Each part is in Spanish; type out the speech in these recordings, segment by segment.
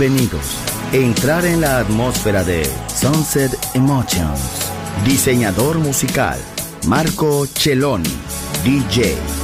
Bienvenidos. Entrar en la atmósfera de Sunset Emotions. Diseñador musical, Marco Celloni, DJ.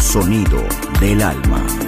Sonido del alma.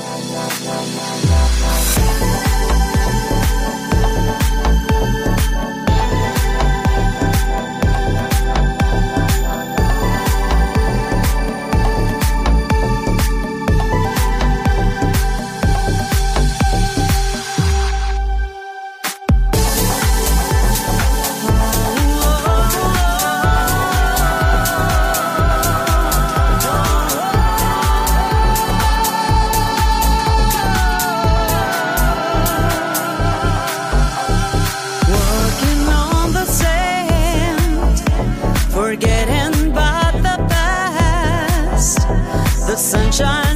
done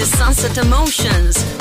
is Sunset Emotions.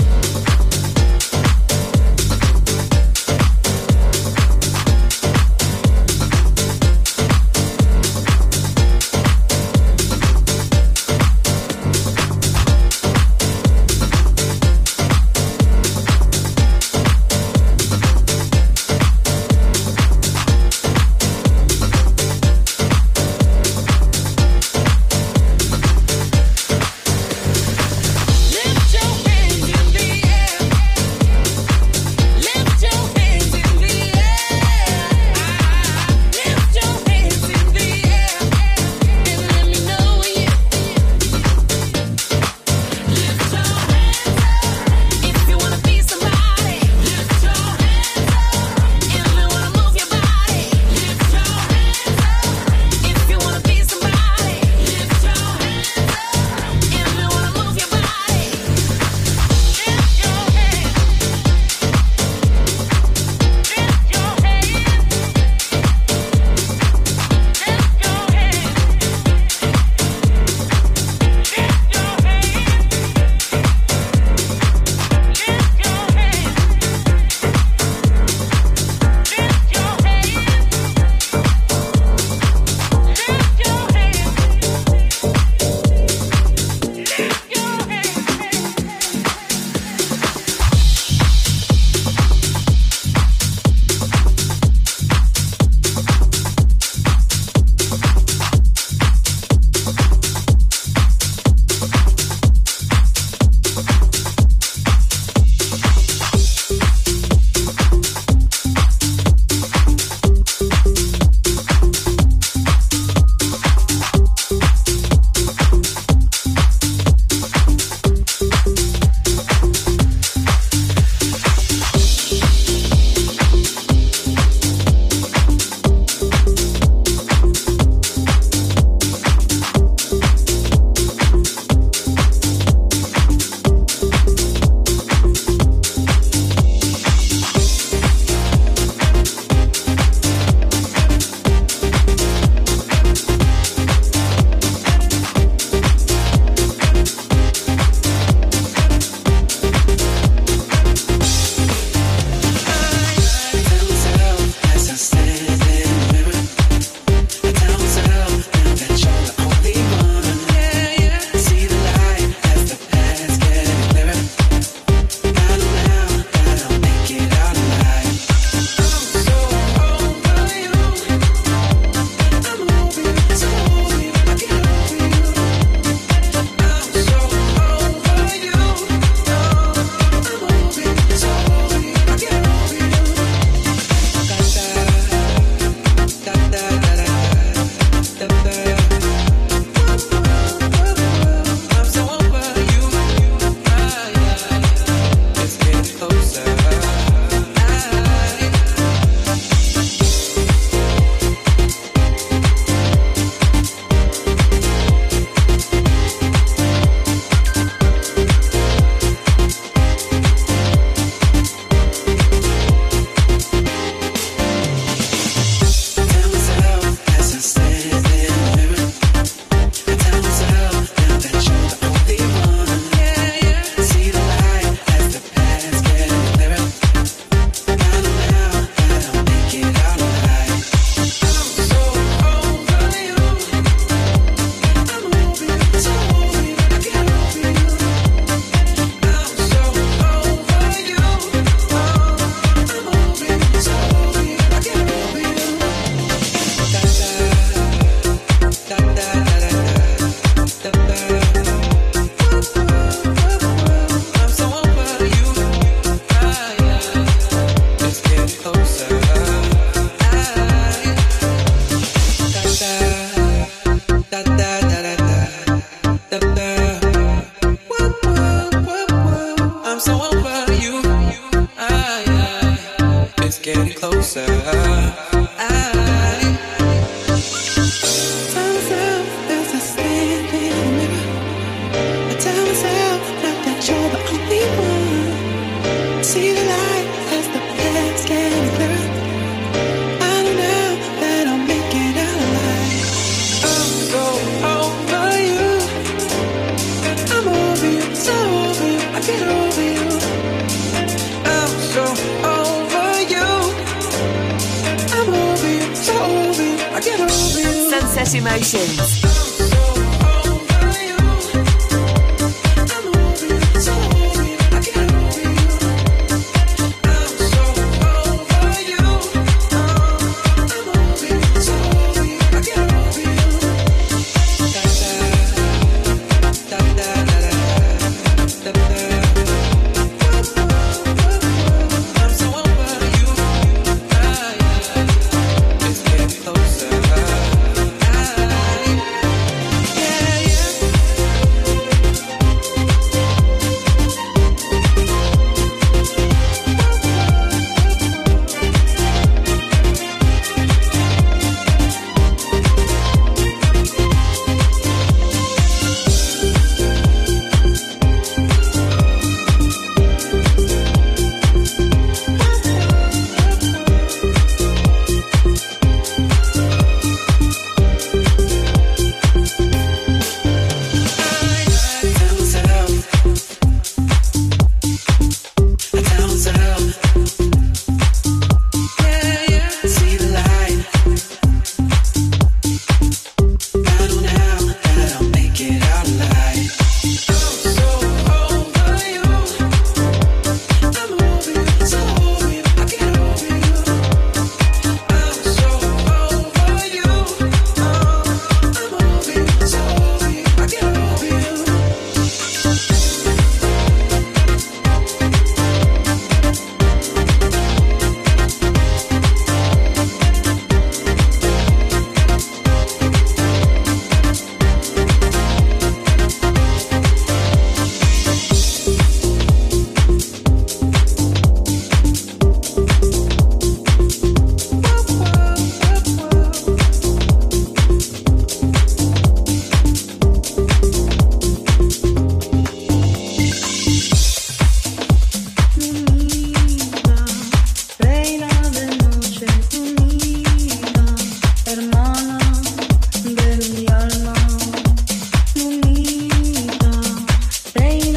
De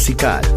musical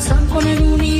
stanco le luni